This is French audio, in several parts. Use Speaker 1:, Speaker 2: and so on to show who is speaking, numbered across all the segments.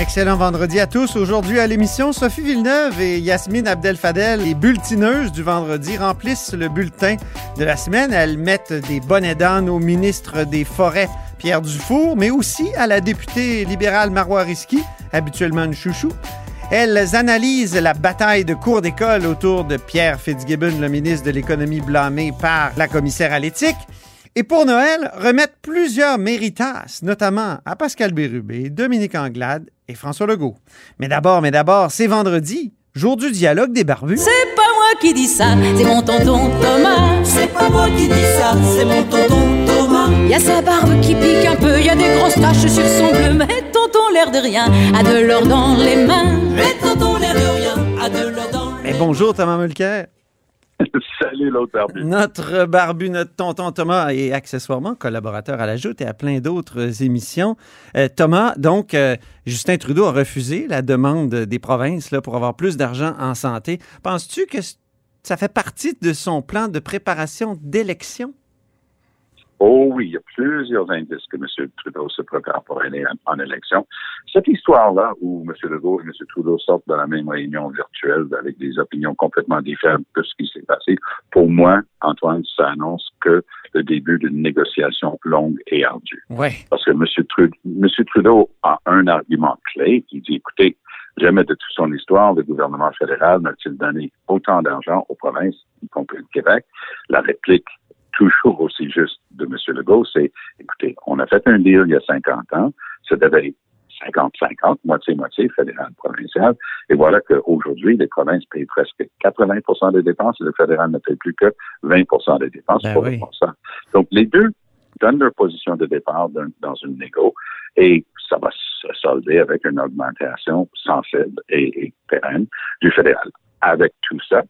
Speaker 1: Excellent vendredi à tous. Aujourd'hui à l'émission, Sophie Villeneuve et Yasmine Abdel-Fadel, les bulletineuses du vendredi, remplissent le bulletin de la semaine. Elles mettent des bonnets d'âne au ministre des Forêts, Pierre Dufour, mais aussi à la députée libérale Marois Risky, habituellement une chouchou. Elles analysent la bataille de cours d'école autour de Pierre Fitzgibbon, le ministre de l'Économie blâmé par la commissaire à l'éthique. Et pour Noël, remettent plusieurs méritas, notamment à Pascal Bérubé, Dominique Anglade et François Legault. Mais d'abord, mais d'abord, c'est vendredi, jour du dialogue des barbus.
Speaker 2: C'est pas moi qui dis ça, c'est mon tonton Thomas. C'est pas moi qui dis ça, c'est mon tonton Thomas. Y a sa barbe qui pique un peu, y a des grosses taches sur son bleu, mais tonton l'air de rien, a de l'or dans les mains. Mais tonton l'air de rien, a de l'or dans les
Speaker 1: Mais bonjour Thomas Mulcair.
Speaker 3: Salut l'autre.
Speaker 1: Notre barbu, notre tonton Thomas et accessoirement collaborateur à la Joute et à plein d'autres émissions. Euh, Thomas, donc, euh, Justin Trudeau a refusé la demande des provinces là, pour avoir plus d'argent en santé. Penses-tu que ça fait partie de son plan de préparation d'élection?
Speaker 3: Oh oui, il y a plusieurs indices que M. Trudeau se prépare pour aller en, en élection. Cette histoire-là où M. Legault et M. Trudeau sortent de la même réunion virtuelle avec des opinions complètement différentes de ce qui s'est passé, pour moi, Antoine, ça annonce que le début d'une négociation longue et ardue.
Speaker 1: Ouais.
Speaker 3: Parce que M. Trudeau, M. Trudeau a un argument clé qui dit, écoutez, jamais de toute son histoire, le gouvernement fédéral n'a-t-il donné autant d'argent aux provinces, y compris le Québec? La réplique toujours aussi juste de M. Legault, c'est, écoutez, on a fait un deal il y a 50 ans, ça devait être 50-50, moitié-moitié, fédéral-provincial, et voilà qu'aujourd'hui, les provinces payent presque 80% des dépenses et le fédéral ne paye plus que 20% des dépenses
Speaker 1: Ben
Speaker 3: pour
Speaker 1: oui.
Speaker 3: le ça. Donc, les deux donnent leur position de départ dans, dans une négo et ça va se solder avec une augmentation sensible et, et pérenne du fédéral. Avec tout ça,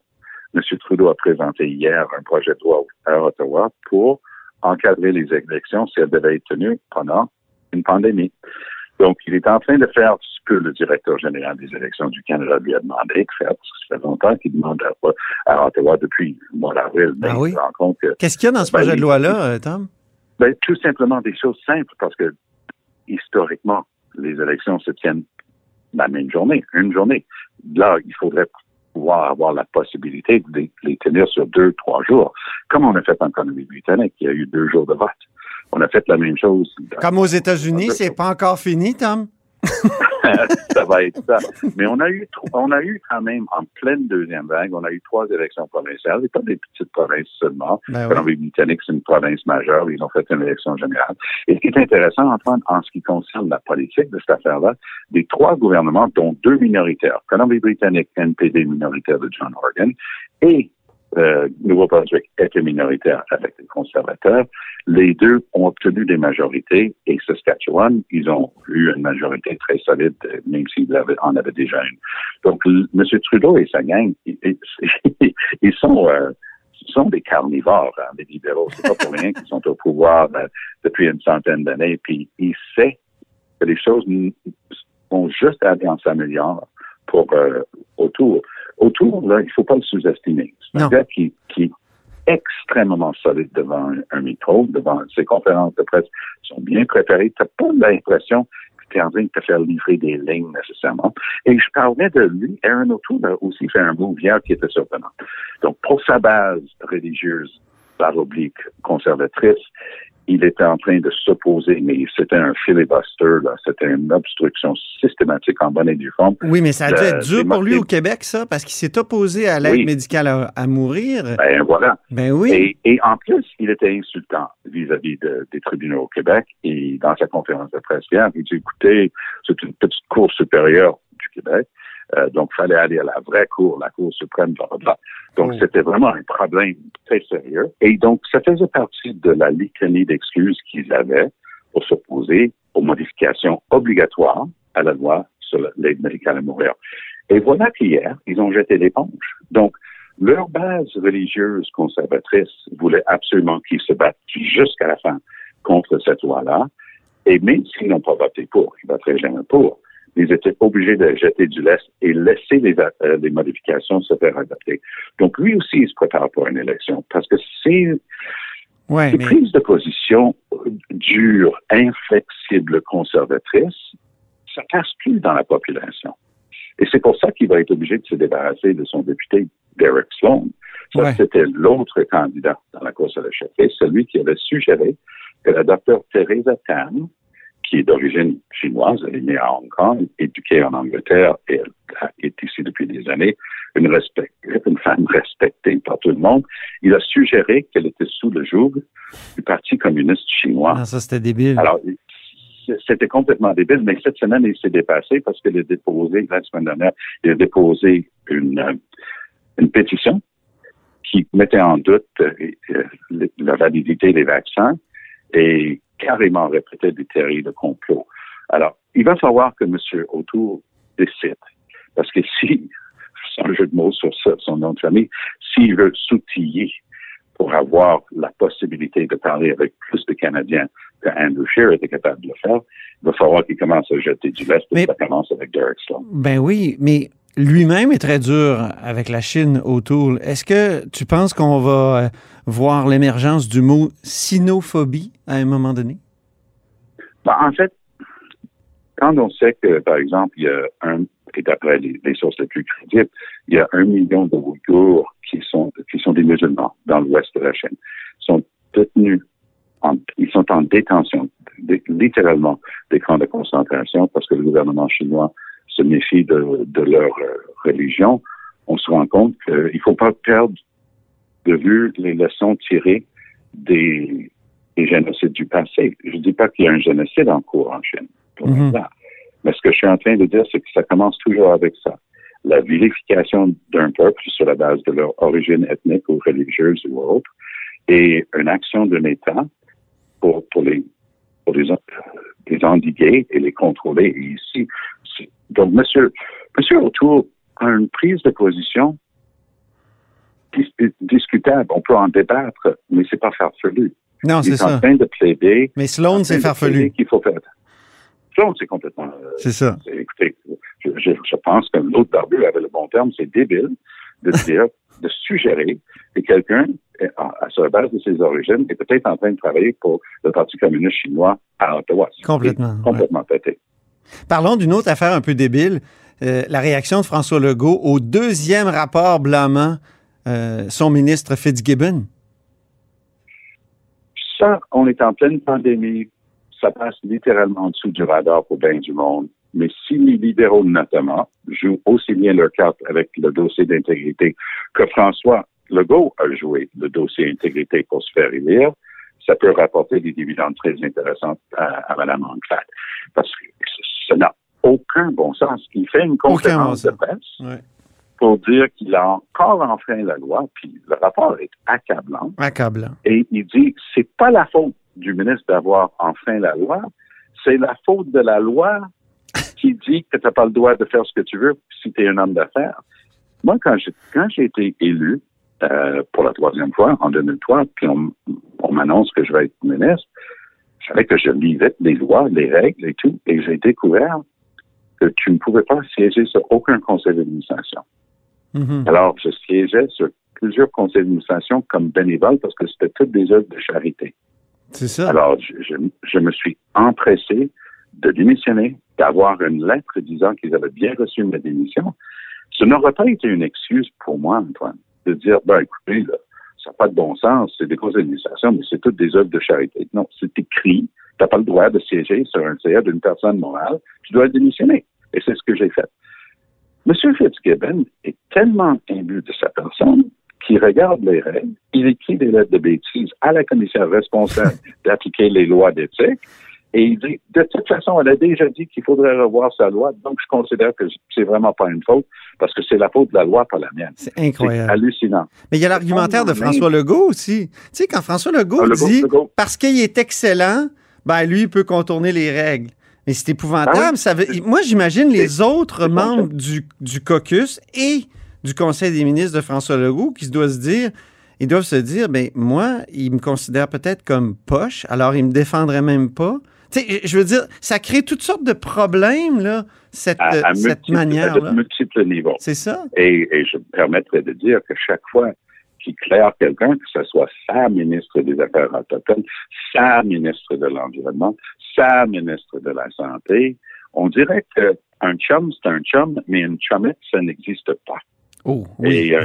Speaker 3: M. Trudeau a présenté hier un projet de loi à Ottawa pour encadrer les élections si elles devaient être tenues pendant une pandémie. Donc, il est en train de faire ce que le directeur général des élections du Canada lui a demandé de faire, parce que ça fait longtemps qu'il demande à, à Ottawa depuis le mois d'avril.
Speaker 1: Ah oui? Qu'est-ce qu'il y a dans ce
Speaker 3: Ben,
Speaker 1: projet de
Speaker 3: il-
Speaker 1: loi-là, euh, Tom?
Speaker 3: ben, tout simplement des choses simples parce que historiquement, les élections se tiennent la même journée, une journée. Là, il faudrait pouvoir avoir la possibilité de les, tenir sur deux, trois jours, comme on a fait en Colombie-Britannique, il y a eu deux jours de vote. On a fait la même chose.
Speaker 1: Comme aux États-Unis, c'est pas encore fini, Tom?
Speaker 3: ça va être ça. Mais on a eu, on a eu quand même en pleine deuxième vague, on a eu trois élections provinciales, et pas des petites provinces seulement.
Speaker 1: Ben oui.
Speaker 3: Colombie-Britannique, c'est une province majeure. Ils ont fait une élection générale. Et ce qui est intéressant, Antoine, en ce qui concerne la politique de cette affaire-là, des trois gouvernements, dont deux minoritaires, Colombie-Britannique, NPD minoritaire de John Horgan, et euh, Nouveau-Brunswick était minoritaire avec les conservateurs. Les deux ont obtenu des majorités et Saskatchewan, ils ont eu une majorité très solide, même s'ils en avaient déjà une. Donc, M. Trudeau et sa gang, ils, sont, euh, sont des carnivores, hein, les libéraux. C'est pas pour rien qu'ils sont au pouvoir euh, depuis une centaine d'années. Puis, ils savent que les choses vont juste aller en s'améliorant pour euh, autour. Autour, là, il faut pas le sous-estimer. C'est un gars qui, qui est extrêmement solide devant un, un micro, devant ses conférences de presse sont bien préparées. Tu pas l'impression que tu es en train de te faire livrer des lignes nécessairement. Et je parlais de lui, Aaron O'Toole a aussi fait un move hier qui était surprenant. Donc, pour sa base religieuse barre oblique conservatrice, il était en train de s'opposer, mais c'était un filibuster, là. C'était une obstruction systématique en bonne et due forme.
Speaker 1: Oui, mais ça a dû être dur pour lui au Québec, ça, parce qu'il s'est opposé à l'aide
Speaker 3: Oui.
Speaker 1: médicale à, à mourir.
Speaker 3: Ben voilà.
Speaker 1: Ben oui.
Speaker 3: Et, et en plus, il était insultant vis-à-vis de- des tribunaux au Québec. Et dans sa conférence de presse hier, il dit, écoutez, c'est une petite cour supérieure du Québec. Euh, donc, fallait aller à la vraie cour, la Cour suprême, blablabla. Donc,
Speaker 1: Oh.
Speaker 3: c'était vraiment un problème très sérieux. Et donc, ça faisait partie de la litanie d'excuses qu'ils avaient pour s'opposer aux modifications obligatoires à la loi sur l'aide médicale à mourir. Et voilà qu'hier, ils ont jeté l'éponge. Donc, leur base religieuse conservatrice voulait absolument qu'ils se battent jusqu'à la fin contre cette loi-là. Et même s'ils n'ont pas voté pour, ils voteraient jamais pour, ils étaient obligés de jeter du lest et laisser les, euh, les modifications se faire adopter. Donc, lui aussi, il se prépare pour une élection parce que c'est
Speaker 1: Ouais,
Speaker 3: ces
Speaker 1: mais
Speaker 3: prises de position euh, dures, inflexibles, conservatrices, ça passe plus dans la population. Et c'est pour ça qu'il va être obligé de se débarrasser de son député Derek Sloan. Ça,
Speaker 1: Ouais.
Speaker 3: c'était l'autre candidat dans la course à la chefferie, celui qui avait suggéré que la docteure Theresa Tam, qui est d'origine chinoise, elle est née à Hong Kong, éduquée en Angleterre et elle est ici depuis des années, une, respect- une femme respectée par tout le monde, il a suggéré qu'elle était sous le joug du Parti communiste chinois.
Speaker 1: ah, ça, c'était débile.
Speaker 3: Alors, c'était complètement débile, mais cette semaine, il s'est dépassé parce qu'il a déposé, la semaine dernière, il a déposé une, euh, une pétition qui mettait en doute euh, euh, la validité des vaccins et carrément répétait des théories de complot. Alors, il va falloir que M. Autour décide. Parce que si, un jeu de mots sur son nom de famille, s'il veut s'outiller pour avoir la possibilité de parler avec plus de Canadiens que Andrew Scheer était capable de le faire, il va falloir qu'il commence à jeter du lest
Speaker 1: Mais-
Speaker 3: et ça commence avec Derek Sloan.
Speaker 1: Ben oui, mais lui-même est très dur avec la Chine autour. Est-ce que tu penses qu'on va euh, voir l'émergence du mot sinophobie à un moment donné?
Speaker 3: Ben, en fait, quand on sait que, par exemple, il y a un, et d'après les, sources les plus crédibles, il y a un million de Ouïghours qui sont, qui sont des musulmans dans l'ouest de la Chine, sont détenus, en, ils sont en détention, dé- littéralement, des camps de concentration parce que le gouvernement chinois se méfie de, de leur euh, religion. On se rend compte qu'il ne faut pas perdre de vue les leçons tirées des, des génocides du passé. Je ne dis pas qu'il y a un génocide en cours en Chine, pour l'instant. Mais ce que je suis en train de dire, c'est que ça commence toujours avec ça. La vilification d'un peuple sur la base de leur origine ethnique ou religieuse ou autre, et une action d'un État pour, pour les pour les, les endiguer et les contrôler. Et ici, donc, monsieur, monsieur Autour a une prise de position dis- discutable. On peut en débattre, mais c'est pas farfelu.
Speaker 1: Non,
Speaker 3: Il
Speaker 1: c'est
Speaker 3: est en
Speaker 1: ça.
Speaker 3: train de plaider.
Speaker 1: Mais Sloan, c'est farfelu.
Speaker 3: qu'il faut faire. Sloan, c'est complètement. euh,
Speaker 1: C'est ça.
Speaker 3: écoutez, je, je, je pense que l'autre barbu avait le bon terme, c'est débile de dire, de suggérer que quelqu'un, à, sur la base de ses origines, est peut-être en train de travailler pour le Parti communiste chinois à Ottawa.
Speaker 1: Complètement,
Speaker 3: Complètement pété.
Speaker 1: Parlons d'une autre affaire un peu débile. Euh, la réaction de François Legault au deuxième rapport blâmant euh, son ministre Fitzgibbon.
Speaker 3: Ça, on est en pleine pandémie. Ça passe littéralement en dessous du radar pour bien du monde. Mais si les libéraux, notamment, jouent aussi bien leur carte avec le dossier d'intégrité que François Legault a joué le dossier intégrité pour se faire élire, ça peut rapporter des dividendes très intéressants à, à Mme Anclade. Parce que ça n'a aucun bon sens. Il fait une conférence de presse
Speaker 1: Ouais.
Speaker 3: pour dire qu'il a encore enfreint la loi, puis le rapport est accablant.
Speaker 1: Accablant.
Speaker 3: Et il dit, c'est pas la faute du ministre d'avoir enfreint la loi, c'est la faute de la loi qui dit que tu n'as pas le droit de faire ce que tu veux si tu es un homme d'affaires. Moi, quand j'ai, quand j'ai été élu euh, pour la troisième fois en 2003, puis on, on m'annonce que je vais être ministre, savais que je lisais les lois, les règles et tout, et j'ai découvert que tu ne pouvais pas siéger sur aucun conseil d'administration.
Speaker 1: Mhm.
Speaker 3: Alors, je siégeais sur plusieurs conseils d'administration comme bénévole parce que c'était toutes des œuvres de charité.
Speaker 1: C'est ça.
Speaker 3: Alors, je, je, je me suis empressé de démissionner, d'avoir une lettre disant qu'ils avaient bien reçu ma démission. Ce n'aurait pas été une excuse pour moi, Antoine, de dire, ben écoutez, là, ça n'a pas de bon sens, c'est des conseils d'administration, mais c'est toutes des œuvres de charité. Non, c'est écrit. Tu n'as pas le droit de siéger sur un CA d'une personne morale. Tu dois démissionner. Et c'est ce que j'ai fait. M. Fitzgibbon est tellement imbu de sa personne qu'il regarde les règles, il écrit des lettres de bêtises à la commissaire responsable d'appliquer les lois d'éthique, et il dit, de toute façon, elle a déjà dit qu'il faudrait revoir sa loi, donc je considère que c'est vraiment pas une faute, parce que c'est la faute de la loi, pas la mienne.
Speaker 1: C'est incroyable.
Speaker 3: hallucinant.
Speaker 1: Mais il y a l'argumentaire de François Legault aussi. Tu sais, quand François Legault
Speaker 3: Ah, Legault,
Speaker 1: dit,
Speaker 3: Legault.
Speaker 1: parce qu'il est excellent, ben lui, il peut contourner les règles. Mais c'est épouvantable.
Speaker 3: Ah oui.
Speaker 1: Ça veut- moi, j'imagine les autres membres du, du caucus et du Conseil des ministres de François Legault qui se doivent se dire, ils doivent se dire, ben moi, il me considère peut-être comme poche, alors il me défendrait même pas. Sais, je veux dire, ça crée toutes sortes de problèmes, là, cette,
Speaker 3: À, à
Speaker 1: cette
Speaker 3: multiples-
Speaker 1: manière-là.
Speaker 3: à de multiples niveaux.
Speaker 1: C'est ça?
Speaker 3: Et, et je me permettrais de dire que chaque fois qu'il claire quelqu'un, que ce soit sa ministre des Affaires autochtones, sa ministre de l'Environnement, sa ministre de la Santé, on dirait qu'un chum, c'est un chum, mais une chumette, ça n'existe pas.
Speaker 1: Oh, oui.
Speaker 3: Et euh,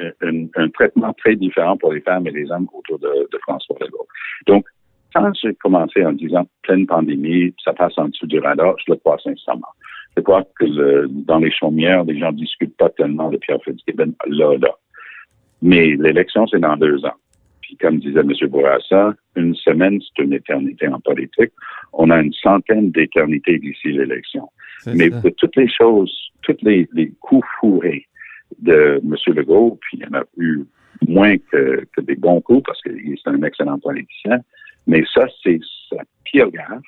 Speaker 3: un, un- un- un traitement très différent pour les femmes et les hommes autour de, de François Legault. Donc, quand j'ai commencé en disant pleine pandémie, ça passe en dessous du radar, je le crois sincèrement. Je crois que le- dans les chaumières, les gens discutent pas tellement de Pierre Fitzgibbon là, là. Mais l'élection, c'est dans deux ans. Puis comme disait M. Bourassa, une semaine, c'est une éternité en politique. On a une centaine d'éternités d'ici l'élection. Mais
Speaker 1: ça.
Speaker 3: toutes les choses, tous les, les coups fourrés de M. Legault, puis il y en a eu moins que, que des bons coups parce que c'est un excellent politicien, mais ça, c'est sa pire gaffe.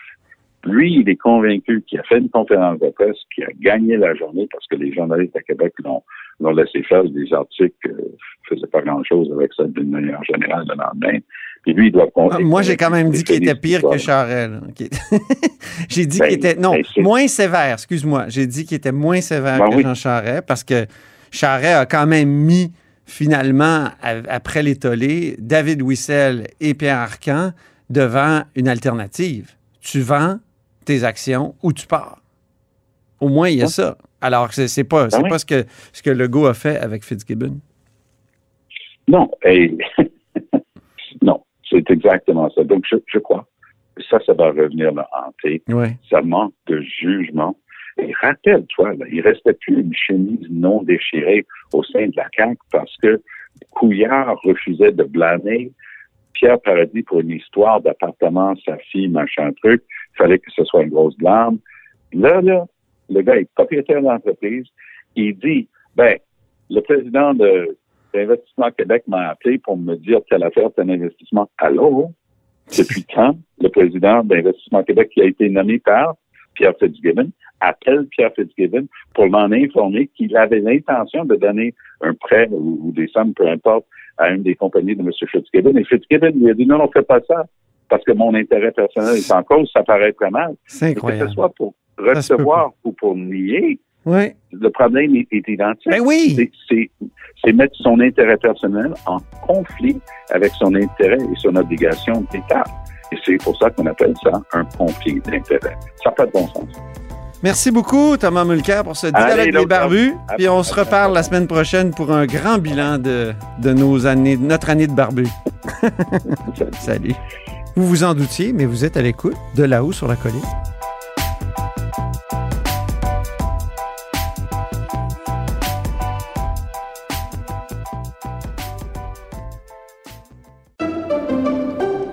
Speaker 3: Lui, il est convaincu qu'il a fait une conférence de presse, qu'il a gagné la journée parce que les journalistes à Québec l'ont, l'ont laissé faire des articles qui ne faisaient pas grand-chose avec ça d'une manière générale le lendemain. Puis lui, il doit
Speaker 1: Ah, Moi, j'ai quand même dit qu'il était pire que. Qu'il- j'ai dit
Speaker 3: Ben,
Speaker 1: qu'il était. Non,
Speaker 3: ben,
Speaker 1: moins sévère, excuse-moi. J'ai dit qu'il était moins sévère
Speaker 3: Ben
Speaker 1: que
Speaker 3: oui.
Speaker 1: Jean Charest parce que Charest a quand même mis, finalement, après les tollés, David Wissel et Pierre Arcan devant une alternative. Tu vends tes actions ou tu pars. Au moins, il y a ça. Alors, c'est c'est pas, c'est
Speaker 3: Ben oui.
Speaker 1: pas ce que, ce que Legault a fait avec Fitzgibbon.
Speaker 3: Non, et non, c'est exactement ça. Donc, je, je crois que ça, ça va revenir le hanter.
Speaker 1: Oui.
Speaker 3: Ça manque de jugement. Et rappelle-toi, il restait plus une chemise non déchirée au sein de la CAQ parce que Couillard refusait de blâmer Pierre Paradis pour une histoire d'appartement, sa fille, machin truc. Il fallait que ce soit une grosse blâme. Là, là, le gars est propriétaire d'entreprise. Il dit, ben, le président de, d'Investissement Québec m'a appelé pour me dire telle affaire, tel investissement. Allô? Depuis quand le président d'Investissement Québec qui a été nommé par Pierre Fitzgibbon appelle Pierre Fitzgibbon pour m'en informer qu'il avait l'intention de donner un prêt ou, ou des sommes, peu importe, à une des compagnies de M. Fitzgibbon. Et Fitzgibbon lui a dit non, non, fais pas ça parce que mon intérêt personnel est en cause, ça paraît très mal.
Speaker 1: C'est
Speaker 3: Et Que ce
Speaker 1: incroyable.
Speaker 3: soit pour recevoir ou pour nier,
Speaker 1: Oui.
Speaker 3: le problème est, est identique.
Speaker 1: Ben oui.
Speaker 3: C'est mettre son intérêt personnel en conflit avec son intérêt et son obligation d'État. Et c'est pour ça qu'on appelle ça un conflit d'intérêt. Ça n'a pas de bon sens.
Speaker 1: Merci beaucoup, Thomas Mulcair, pour ce dialogue des barbus. Puis on se reparle la semaine prochaine pour un grand bilan de, de nos années, de notre année de barbus. Salut. Vous vous en doutiez, mais vous êtes à l'écoute de là-haut sur la colline.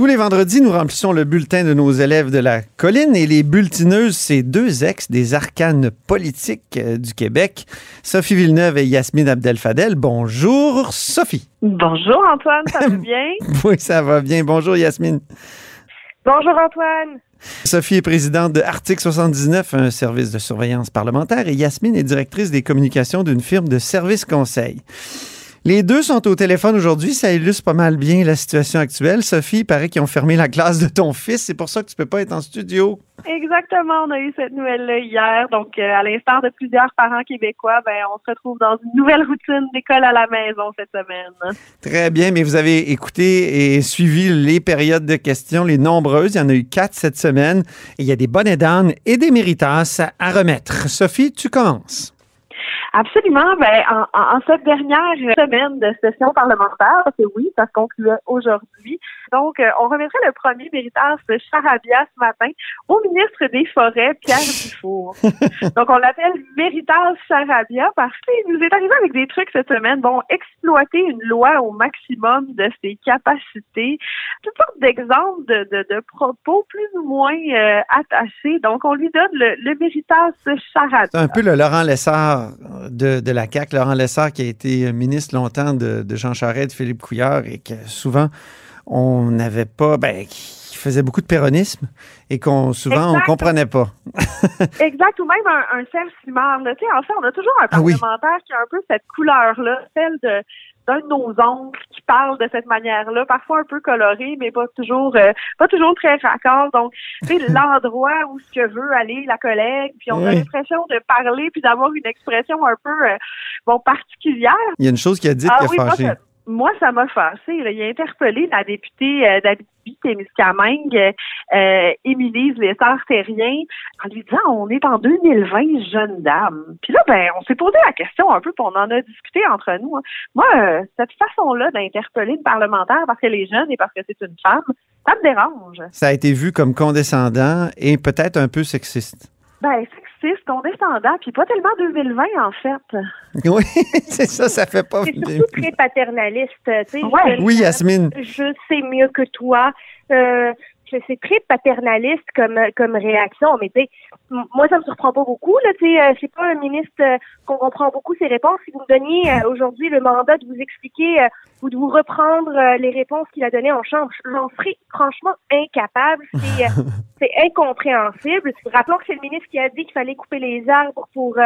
Speaker 1: Tous les vendredis, nous remplissons le bulletin de nos élèves de la colline et les bulletineuses, c'est deux ex des arcanes politiques euh, du Québec, Sophie Villeneuve et Yasmine Abdel-Fadel. Bonjour, Sophie.
Speaker 4: Bonjour, Antoine, ça va bien?
Speaker 1: Oui, ça va bien. Bonjour, Yasmine.
Speaker 4: Bonjour, Antoine.
Speaker 1: Sophie est présidente de Article 79, un service de surveillance parlementaire, et Yasmine est directrice des communications d'une firme de services conseil. Les deux sont au téléphone aujourd'hui. Ça illustre pas mal bien la situation actuelle. Sophie, il paraît qu'ils ont fermé la classe de ton fils. C'est pour ça que tu peux pas être en studio.
Speaker 4: Exactement. On a eu cette nouvelle-là hier. Donc, euh, à l'instar de plusieurs parents québécois, ben, on se retrouve dans une nouvelle routine d'école à la maison cette semaine.
Speaker 1: Très bien. Mais vous avez écouté et suivi les périodes de questions, les nombreuses. Il y en a eu quatre cette semaine. Et il y a des bonnes d'âne et des méritas à remettre. Sophie, tu commences.
Speaker 4: Absolument. Ben, en, en, cette dernière semaine de session parlementaire, c'est oui, ça se conclut aujourd'hui. Donc, euh, on remettrait le premier de Charabia ce matin au ministre des Forêts, Pierre Dufour. Donc, on l'appelle Méritage Charabia parce qu'il nous est arrivé avec des trucs cette semaine. Bon, exploiter une loi au maximum de ses capacités. Toutes sortes d'exemples de, de, de, propos plus ou moins euh, attachés. Donc, on lui donne le, le Méritage Charabia.
Speaker 1: C'est un peu le Laurent Lessard de, de la CAQ. Laurent Lessard qui a été ministre longtemps de, de Jean Charest, de Philippe Couillard et que souvent on n'avait pas, ben, qui faisait beaucoup de péronisme et qu'on souvent on comprenait pas.
Speaker 4: exact, ou même un, un Serge Simard. En fait, on a toujours un ah parlementaire qui a un peu cette couleur-là, celle de d'un de nos oncles qui parle de cette manière-là, parfois un peu coloré, mais pas toujours euh, pas toujours très raccord. Donc, c'est l'endroit où ce que veut aller la collègue, puis on a l'impression de parler puis d'avoir une expression un peu euh, bon particulière.
Speaker 1: Il y a une chose qui a dit
Speaker 4: ah,
Speaker 1: qui a
Speaker 4: oui,
Speaker 1: fâché.
Speaker 4: Moi, ça m'a fâché. Il a interpellé la députée euh, d'Abitibi-Témiscamingue, euh, Émilie Lessard-Terrien, en lui disant on est en 2020, jeune dame. Puis là, ben, on s'est posé la question un peu, puis on en a discuté entre nous. hein. Moi, euh, cette façon-là d'interpeller une parlementaire parce qu'elle est jeune et parce que c'est une femme, ça me dérange.
Speaker 1: Ça a été vu comme condescendant et peut-être un peu sexiste.
Speaker 4: Ben, sexiste, condescendant, puis pas tellement 2020, en fait.
Speaker 1: Oui, c'est ça, ça fait pas.
Speaker 5: C'est surtout très paternaliste. tu sais.
Speaker 4: Ouais.
Speaker 1: Oui, Yasmine.
Speaker 5: Je sais mieux que toi. Euh, c'est très paternaliste comme comme réaction, mais tu sais, m- moi ça me surprend pas beaucoup là. Tu sais, euh, c'est pas un ministre euh, qu'on comprend beaucoup ses réponses. Si vous me donniez euh, aujourd'hui le mandat de vous expliquer ou de vous reprendre les réponses qu'il a données en chambre, j'en serais franchement incapable. C'est c'est incompréhensible. Rappelons que c'est le ministre qui a dit qu'il fallait couper les arbres pour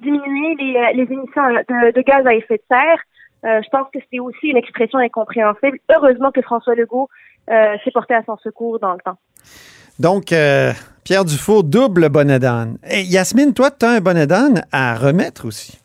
Speaker 5: diminuer les, les émissions de, de gaz à effet de serre. Euh, je pense que c'était aussi une expression incompréhensible. Heureusement que François Legault euh, s'est porté à son secours dans le temps.
Speaker 1: Donc, euh, Pierre Dufour, double bonnet d'âne. Et Yasmine, toi, tu as un bonnet d'âne à remettre aussi.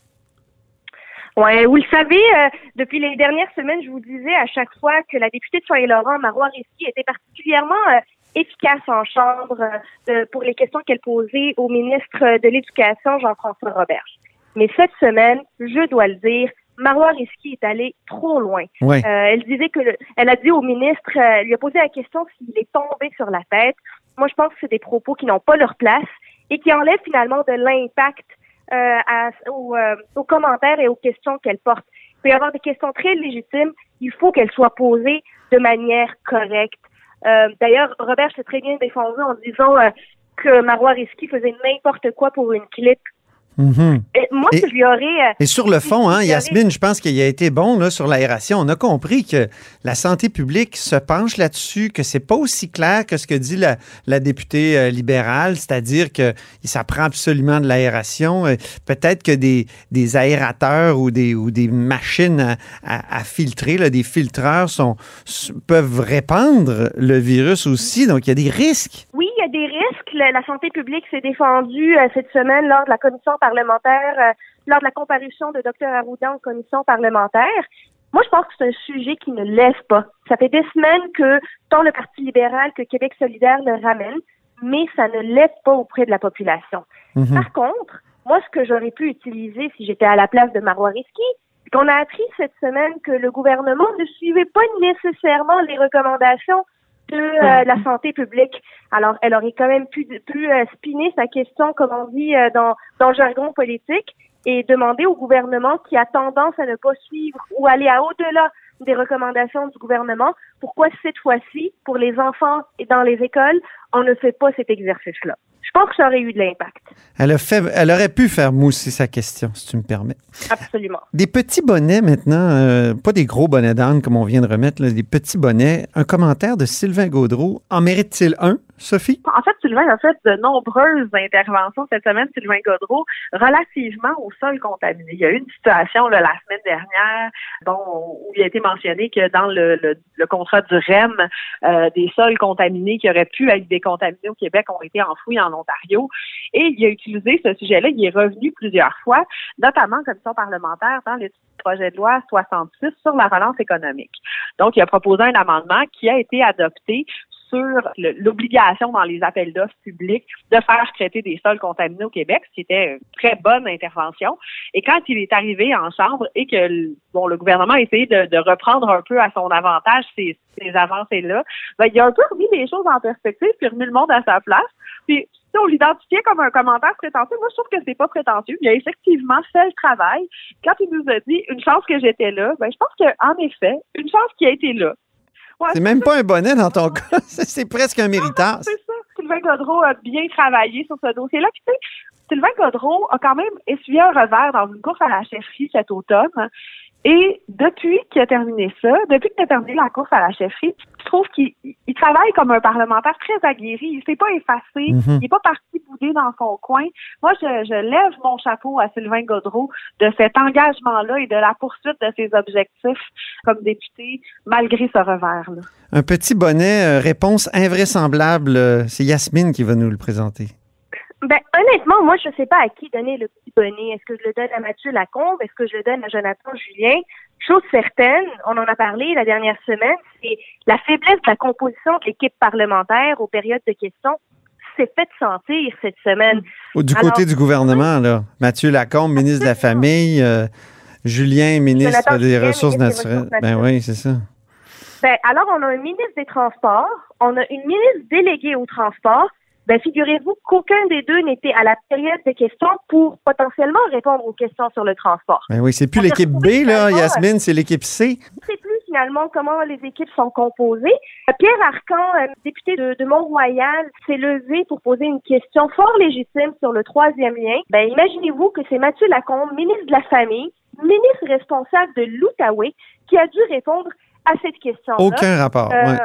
Speaker 5: Ouais, vous le savez, euh, depuis les dernières semaines, je vous disais à chaque fois que la députée de Soleil-Laurent, Marois Risky, était particulièrement euh, efficace en chambre euh, pour les questions qu'elle posait au ministre de l'Éducation, Jean-François Roberge. Mais cette semaine, je dois le dire, Marois Risky est allée trop loin.
Speaker 1: Ouais.
Speaker 5: Euh, elle disait que le- elle a dit au ministre, euh, elle lui a posé la question s'il est tombé sur la tête. Moi, je pense que c'est des propos qui n'ont pas leur place et qui enlèvent finalement de l'impact euh, à- aux, euh, aux commentaires et aux questions qu'elle porte. Il peut y avoir des questions très légitimes. Il faut qu'elles soient posées de manière correcte. Euh, D'ailleurs, Robert s'est très bien défendu en disant euh, que Marois Risky faisait n'importe quoi pour une
Speaker 1: Mhm.
Speaker 5: Et moi,
Speaker 1: Et-
Speaker 5: je lui aurais... euh,
Speaker 1: Et sur le fond, hein, Yasmine, je pense qu'il a été bon là, sur l'aération. On a compris que la santé publique se penche là-dessus, que c'est pas aussi clair que ce que dit la, la députée euh, libérale, c'est-à-dire que ça prend absolument de l'aération. Euh, Peut-être que des, des aérateurs ou des, ou des machines à, à- à filtrer, là, des filtreurs sont, peuvent répandre le virus aussi. Donc, il y a des risques.
Speaker 5: Oui, il y a des risques. La, la santé publique s'est défendue euh, cette semaine lors de la commission parlementaire, euh, lors de la comparution de Dr Arruda en commission parlementaire. Moi, je pense que c'est un sujet qui ne lève pas. Ça fait des semaines que tant le Parti libéral que Québec solidaire le ramène, mais ça ne lève pas auprès de la population.
Speaker 1: Mhm.
Speaker 5: Par contre, moi, ce que j'aurais pu utiliser si j'étais à la place de Marois Risky, c'est qu'on a appris cette semaine que le gouvernement ne suivait pas nécessairement les recommandations de euh, la santé publique. Alors, elle aurait quand même pu, pu euh, spinner sa question, comme on dit euh, dans, dans le jargon politique, et demander au gouvernement qui a tendance à ne pas suivre ou aller à au-delà des recommandations du gouvernement, pourquoi cette fois-ci, pour les enfants et dans les écoles, on ne fait pas cet exercice-là? Je pense que ça aurait eu de l'impact.
Speaker 1: Elle, a fait, elle aurait pu faire mousser sa question, si tu me permets.
Speaker 5: Absolument.
Speaker 1: Des petits bonnets maintenant, euh, pas des gros bonnets d'âne comme on vient de remettre, là, des petits bonnets. Un commentaire de Sylvain Gaudreau. En mérite-t-il un,
Speaker 4: En fait, Sylvain a fait de nombreuses interventions cette semaine, Sylvain Godreau, relativement au sol contaminé. Il y a eu une situation là, la semaine dernière où il a été mentionné que dans le contrat du REM, euh, des sols contaminés qui auraient pu être décontaminés au Québec ont été enfouis en Ontario. Et il a utilisé ce sujet-là. Il est revenu plusieurs fois, notamment en commission parlementaire dans le projet de loi 66 sur la relance économique. Donc, il a proposé un amendement qui a été adopté sur l'obligation dans les appels d'offres publics de faire traiter des sols contaminés au Québec, ce qui était une très bonne intervention. Et quand il est arrivé en chambre et que bon, le gouvernement a essayé de, reprendre un peu à son avantage ces, ces avancées-là, ben, il a un peu remis les choses en perspective puis remis le monde à sa place. Puis si on l'identifiait comme un commentaire prétentieux, moi je trouve que c'est pas prétentieux. Il a effectivement fait le travail. Quand il nous a dit une chance que j'étais là, ben je pense qu'en effet, une chance qui a été là.
Speaker 1: C'est même pas un bonnet dans ton cas. C'est presque un méritage.
Speaker 4: C'est ça. Sylvain Godreau a bien travaillé sur ce dossier-là. Puis, tu sais, Sylvain Godreau a quand même essuyé un revers dans une course à la chefferie cet automne. Et depuis qu'il a terminé ça, depuis qu'il a terminé la course à la chefferie, je trouve qu'il il travaille comme un parlementaire très aguerri. Il s'est pas effacé.
Speaker 1: Mhm.
Speaker 4: Il n'est pas parti bouder dans son coin. Moi, je, je lève mon chapeau à Sylvain Godreau de cet engagement-là et de la poursuite de ses objectifs comme député, malgré ce revers-là.
Speaker 1: Un petit bonnet, euh, réponse invraisemblable. euh, C'est Yasmine qui va nous le présenter.
Speaker 5: Ben, honnêtement, moi, je sais pas à qui donner le bonnet. Est-ce que je le donne à Mathieu Lacombe? Est-ce que je le donne à Jonathan Julien? Chose certaine, on en a parlé la dernière semaine, c'est la faiblesse de la composition de l'équipe parlementaire aux périodes de questions s'est fait sentir cette semaine.
Speaker 1: Du
Speaker 5: Alors,
Speaker 1: côté du gouvernement, là. Mathieu Lacombe, ministre de la Famille, euh, Julien, ministre
Speaker 5: Jonathan
Speaker 1: des
Speaker 5: Julien,
Speaker 1: Ressources naturelles. Ben oui, c'est ça.
Speaker 5: Ben, alors, on a un ministre des Transports, on a une ministre déléguée au transport. Ben, figurez-vous qu'aucun des deux n'était à la période de questions pour potentiellement répondre aux questions sur le transport.
Speaker 1: Ben oui, c'est plus
Speaker 5: On
Speaker 1: l'équipe B, là, Yasmine, c'est l'équipe C.
Speaker 5: Je ne sais plus finalement comment les équipes sont composées. Euh, Pierre Arcan, euh, député de, de Mont-Royal, s'est levé pour poser une question fort légitime sur le troisième lien. Ben, imaginez-vous que c'est Mathieu Lacombe, ministre de la Famille, ministre responsable de l'Outaouais, qui a dû répondre à cette question-là.
Speaker 1: Aucun rapport.
Speaker 5: Euh,
Speaker 1: ouais.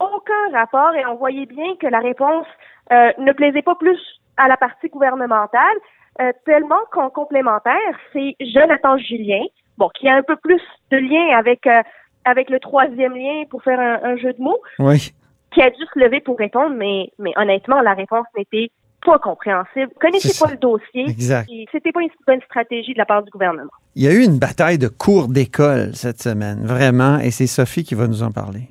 Speaker 5: Aucun rapport et on voyait bien que la réponse euh, ne plaisait pas plus à la partie gouvernementale, euh, tellement qu'en complémentaire, c'est Jonathan Julien, bon, qui a un peu plus de lien avec euh, avec le troisième lien pour faire un, un jeu de mots,
Speaker 1: Oui.
Speaker 5: qui a dû se lever pour répondre, mais mais honnêtement, la réponse n'était pas compréhensible. Connaissez pas
Speaker 1: ça.
Speaker 5: le dossier.
Speaker 1: Exact.
Speaker 5: et C'était pas une bonne stratégie de la part du gouvernement.
Speaker 1: Il y a eu une bataille de cours d'école cette semaine, vraiment, et c'est Sophie qui va nous en parler.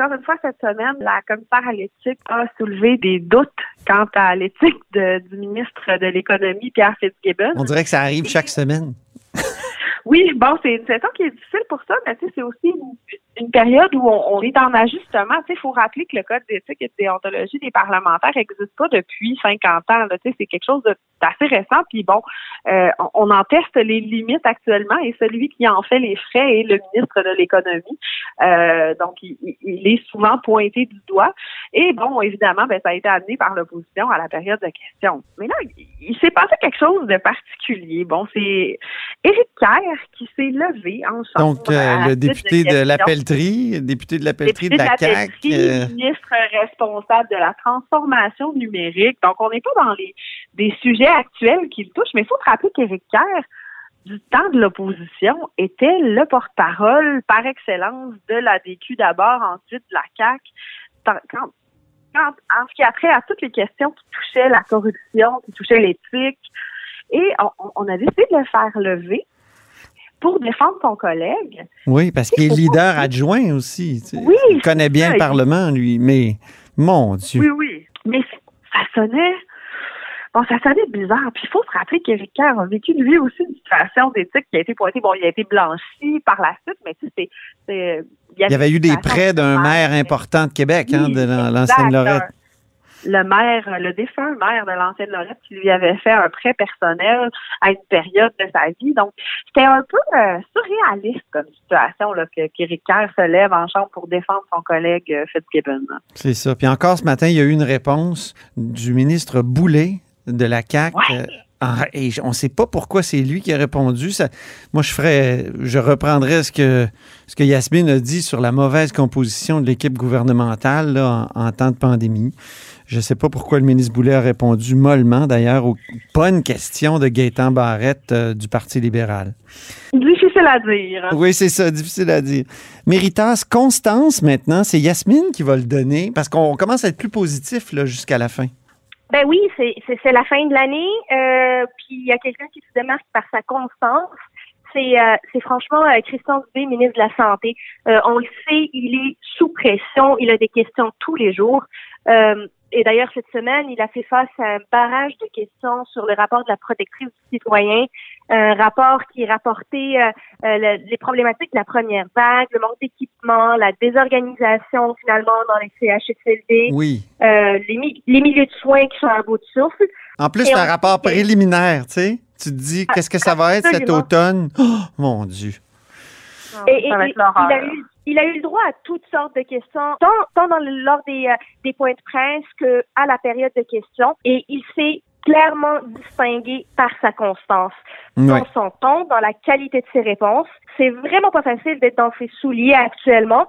Speaker 4: Encore une fois, cette semaine, la commissaire à l'éthique a soulevé des doutes quant à l'éthique du ministre de l'Économie, Pierre Fitzgibbon.
Speaker 1: On dirait que ça arrive chaque semaine.
Speaker 4: Oui, bon, c'est une saison qui est difficile pour ça, mais c'est aussi une, période où on, est en ajustement. Il faut rappeler que le code d'éthique et de déontologie des parlementaires n'existe pas depuis 50 ans. c'est quelque chose d'assez récent. Puis bon, euh, on, en teste les limites actuellement et celui qui en fait les frais est le ministre de l'économie. Euh, donc, il, est souvent pointé du doigt. Et bon, évidemment, ben, ça a été amené par l'opposition à la période de questions. Mais là, il, il s'est passé quelque chose de particulier. Bon, c'est Éric Kerr qui s'est levé en chambre.
Speaker 1: Donc, euh,
Speaker 4: la
Speaker 1: le député de
Speaker 4: questions.
Speaker 1: l'appelleterie, député de l'appellerie de
Speaker 4: Député
Speaker 1: la CAQ. Euh,
Speaker 4: ministre responsable de la transformation numérique. Donc, on n'est pas dans les des sujets actuels qui le touchent, mais il faut rappeler qu'Éric Kerr, du temps de l'opposition, était le porte-parole par excellence de la DQ d'abord, ensuite de la CAQ. Tant- Quand, quand- en ce qui a trait à toutes les questions qui touchaient la corruption, qui touchaient l'éthique, et on a décidé de le faire lever pour défendre son collègue.
Speaker 1: oui, parce qu'il est leader adjoint aussi. tu sais.
Speaker 4: Oui,
Speaker 1: il connaît bien
Speaker 4: ça,
Speaker 1: le Parlement, lui. Mais, mon Dieu.
Speaker 4: Oui, oui. Mais ça sonnait. Bon, ça sonnait bizarre. Puis il faut se rappeler qu'Éric Kerr a vécu lui aussi une situation d'éthique qui a été pointée. Bon, il a été blanchi par la suite, mais tu sais, c'est-.
Speaker 1: Il y avait eu des prêts d'un maire important de Québec, hein, de l'ancienne Lorette.
Speaker 4: Le maire, le défunt maire de l'ancienne Lorette qui lui avait fait un prêt personnel à une période de sa vie. Donc, c'était un peu euh, surréaliste comme situation là, que qu'Éric Kerr se lève en chambre pour défendre son collègue euh, Fitzgibbon.
Speaker 1: C'est ça. Puis encore ce matin, il y a eu une réponse du ministre Boulet de la CAQ.
Speaker 4: Ouais.
Speaker 1: euh, et on ne sait pas pourquoi c'est lui qui a répondu. Ça, moi, je ferais, je reprendrais ce que, ce que Yasmine a dit sur la mauvaise composition de l'équipe gouvernementale là, en, en temps de pandémie. Je ne sais pas pourquoi le ministre Boulet a répondu mollement, d'ailleurs, aux bonnes questions de Gaétan Barrette euh, du Parti libéral.
Speaker 4: Difficile à dire.
Speaker 1: Oui, c'est ça, difficile à dire. Méritas, Constance, maintenant, c'est Yasmine qui va le donner parce qu'on commence à être plus positif jusqu'à la fin.
Speaker 5: Ben oui, c'est la fin de l'année. Euh, puis il y a quelqu'un qui se démarque par sa constance. C'est euh, franchement euh, Christian Dubé, ministre de la Santé. Euh, on le sait, il est sous pression. Il a des questions tous les jours. Et d'ailleurs, cette semaine, il a fait face à un barrage de questions sur le rapport de la protectrice du citoyen, un rapport qui rapportait euh, euh, le- les problématiques de la première vague, le manque d'équipement, la désorganisation finalement dans les CHSLD,
Speaker 1: Oui.
Speaker 5: euh, les, mi- les milieux de soins qui sont à bout de souffle.
Speaker 1: En plus, c'est un rapport préliminaire, tu sais. Tu te dis, qu'est-ce que ça va être cet automne? Oh, mon Dieu.
Speaker 5: Et, et- il, a eu, il a eu le droit à toutes sortes de questions, tant, tant dans le- lors des, euh, des points de presse que à la période de questions. Et il s'est clairement distingué par sa constance, dans son ton, dans la qualité de ses réponses. C'est vraiment pas facile d'être dans ses souliers actuellement.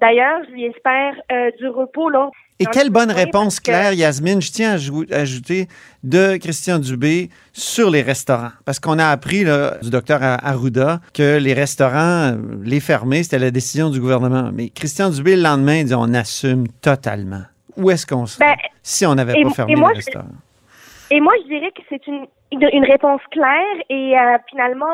Speaker 5: D'ailleurs, je lui espère euh, du repos lors
Speaker 1: Et quelle
Speaker 5: le
Speaker 1: bonne réponse
Speaker 5: que-
Speaker 1: claire, Yasmine, je tiens à jou- à ajouter, de Christian Dubé sur les restaurants. Parce qu'on a appris là, du docteur Arruda que les restaurants, euh, les fermer, c'était la décision du gouvernement. Mais Christian Dubé, le lendemain, il dit on assume totalement. Où est-ce qu'on serait
Speaker 5: Ben,
Speaker 1: si on n'avait pas fermé
Speaker 5: moi,
Speaker 1: les restaurants?
Speaker 5: Et moi, je dirais que c'est une, une, une réponse claire et euh, finalement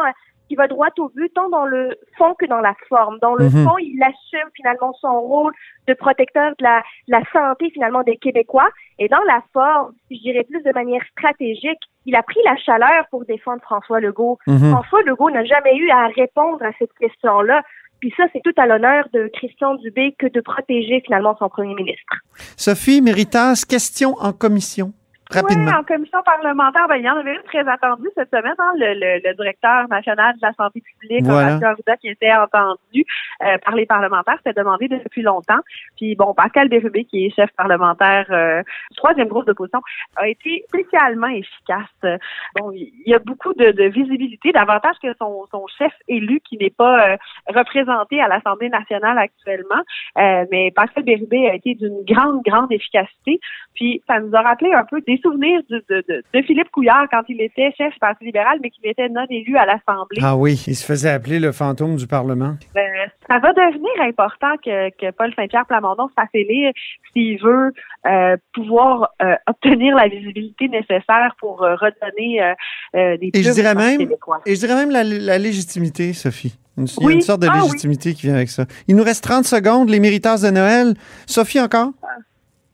Speaker 5: qui va droit au but, tant dans le fond que dans la forme. Dans le
Speaker 1: Mhm.
Speaker 5: fond, il assume finalement son rôle de protecteur de la, la santé finalement des Québécois. Et dans la forme, je dirais plus de manière stratégique, il a pris la chaleur pour défendre François Legault.
Speaker 1: Mhm.
Speaker 5: François Legault n'a jamais eu à répondre à cette question-là. Puis ça, c'est tout à l'honneur de Christian Dubé que de protéger finalement son premier ministre.
Speaker 1: Sophie Méritas, question en commission. Rapidement.
Speaker 4: Oui, en commission parlementaire, ben, il y en avait une très attendue cette semaine, hein, le, le- le directeur national de la santé publique,
Speaker 1: Voilà.
Speaker 4: Arruda, qui était entendu euh, par les parlementaires, c'était demandé depuis longtemps. Puis bon, Pascal Bérubé, qui est chef parlementaire euh, du troisième groupe d'opposition, a été spécialement efficace. Bon, il y a beaucoup de, de visibilité, davantage que son, son chef élu qui n'est pas euh, représenté à l'Assemblée nationale actuellement. Euh, mais Pascal Bérubé a été d'une grande, grande efficacité. Puis ça nous a rappelé un peu des souvenirs de, de, de, de Philippe Couillard quand il était chef du Parti libéral, mais qu'il était non élu à l'Assemblée.
Speaker 1: Ah oui, il se faisait appeler le fantôme du Parlement.
Speaker 4: Ben, ça va devenir important que, que Paul Saint-Pierre Plamondon se fasse élire s'il veut euh, pouvoir euh, obtenir la visibilité nécessaire pour euh, redonner euh, euh, des
Speaker 1: Et je dirais même,
Speaker 4: québécois.
Speaker 1: et je dirais même la, la légitimité, Sophie. Une- Il y a une sorte de
Speaker 4: Ah oui.
Speaker 1: légitimité qui vient avec ça. Il nous reste 30 secondes, les méritants de Noël. Sophie, encore?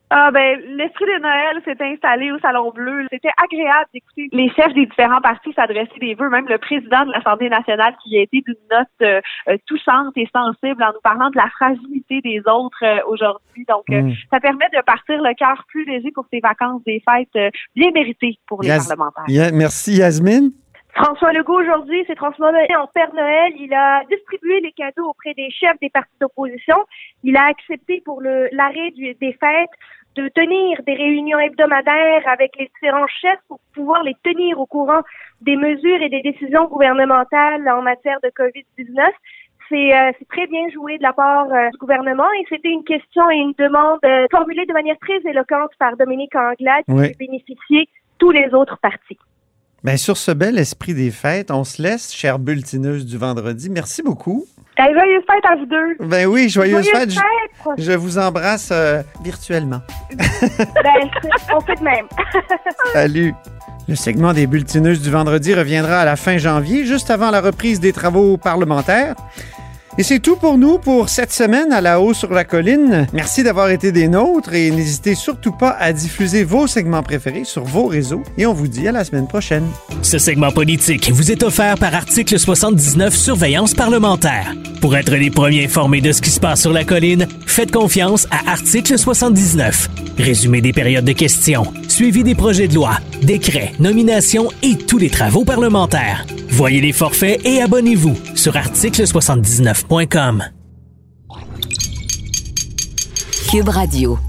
Speaker 4: Ah ben, l'esprit de Noël s'est installé au Salon Bleu. C'était agréable d'écouter les chefs des différents partis s'adresser des vœux, même le président de l'Assemblée nationale qui a été d'une note euh, euh, touchante et sensible en nous parlant de la fragilité des autres euh, aujourd'hui. Donc, euh,
Speaker 1: Mm.
Speaker 4: ça permet de partir le cœur plus léger pour ces vacances des fêtes euh, bien méritées pour les parlementaires.
Speaker 1: Merci, Yasmine.
Speaker 5: François Legault, aujourd'hui, s'est transformé en Père Noël. Il a distribué les cadeaux auprès des chefs des partis d'opposition. Il a accepté pour le l'arrêt des fêtes de tenir des réunions hebdomadaires avec les différents chefs pour pouvoir les tenir au courant des mesures et des décisions gouvernementales en matière de COVID-19. C'est euh, c'est très bien joué de la part euh, du gouvernement et c'était une question et une demande euh, formulée de manière très éloquente par Dominique Anglade qui
Speaker 1: Oui.
Speaker 5: fait bénéficier tous les autres partis.
Speaker 1: Ben, sur ce bel esprit des fêtes, on se laisse, chère bulletineuse du vendredi. Merci beaucoup.
Speaker 4: Joyeuses fêtes à vous deux!
Speaker 1: Ben oui, Joyeuses fêtes. Je, je vous embrasse euh, virtuellement.
Speaker 5: Ben, on fait de même.
Speaker 1: Salut. Le segment des bulletineuses du vendredi reviendra à la fin janvier, juste avant la reprise des travaux parlementaires. Et c'est tout pour nous pour cette semaine à la haut sur la colline. Merci d'avoir été des nôtres et n'hésitez surtout pas à diffuser vos segments préférés sur vos réseaux. Et on vous dit à la semaine prochaine.
Speaker 6: Ce segment politique vous est offert par Article 79 Surveillance parlementaire. Pour être les premiers informés de ce qui se passe sur la colline, faites confiance à Article 79. Résumé des périodes de questions, suivi des projets de loi, décrets, nominations et tous les travaux parlementaires. Voyez les forfaits et abonnez-vous sur article79.com.
Speaker 7: Cube Radio.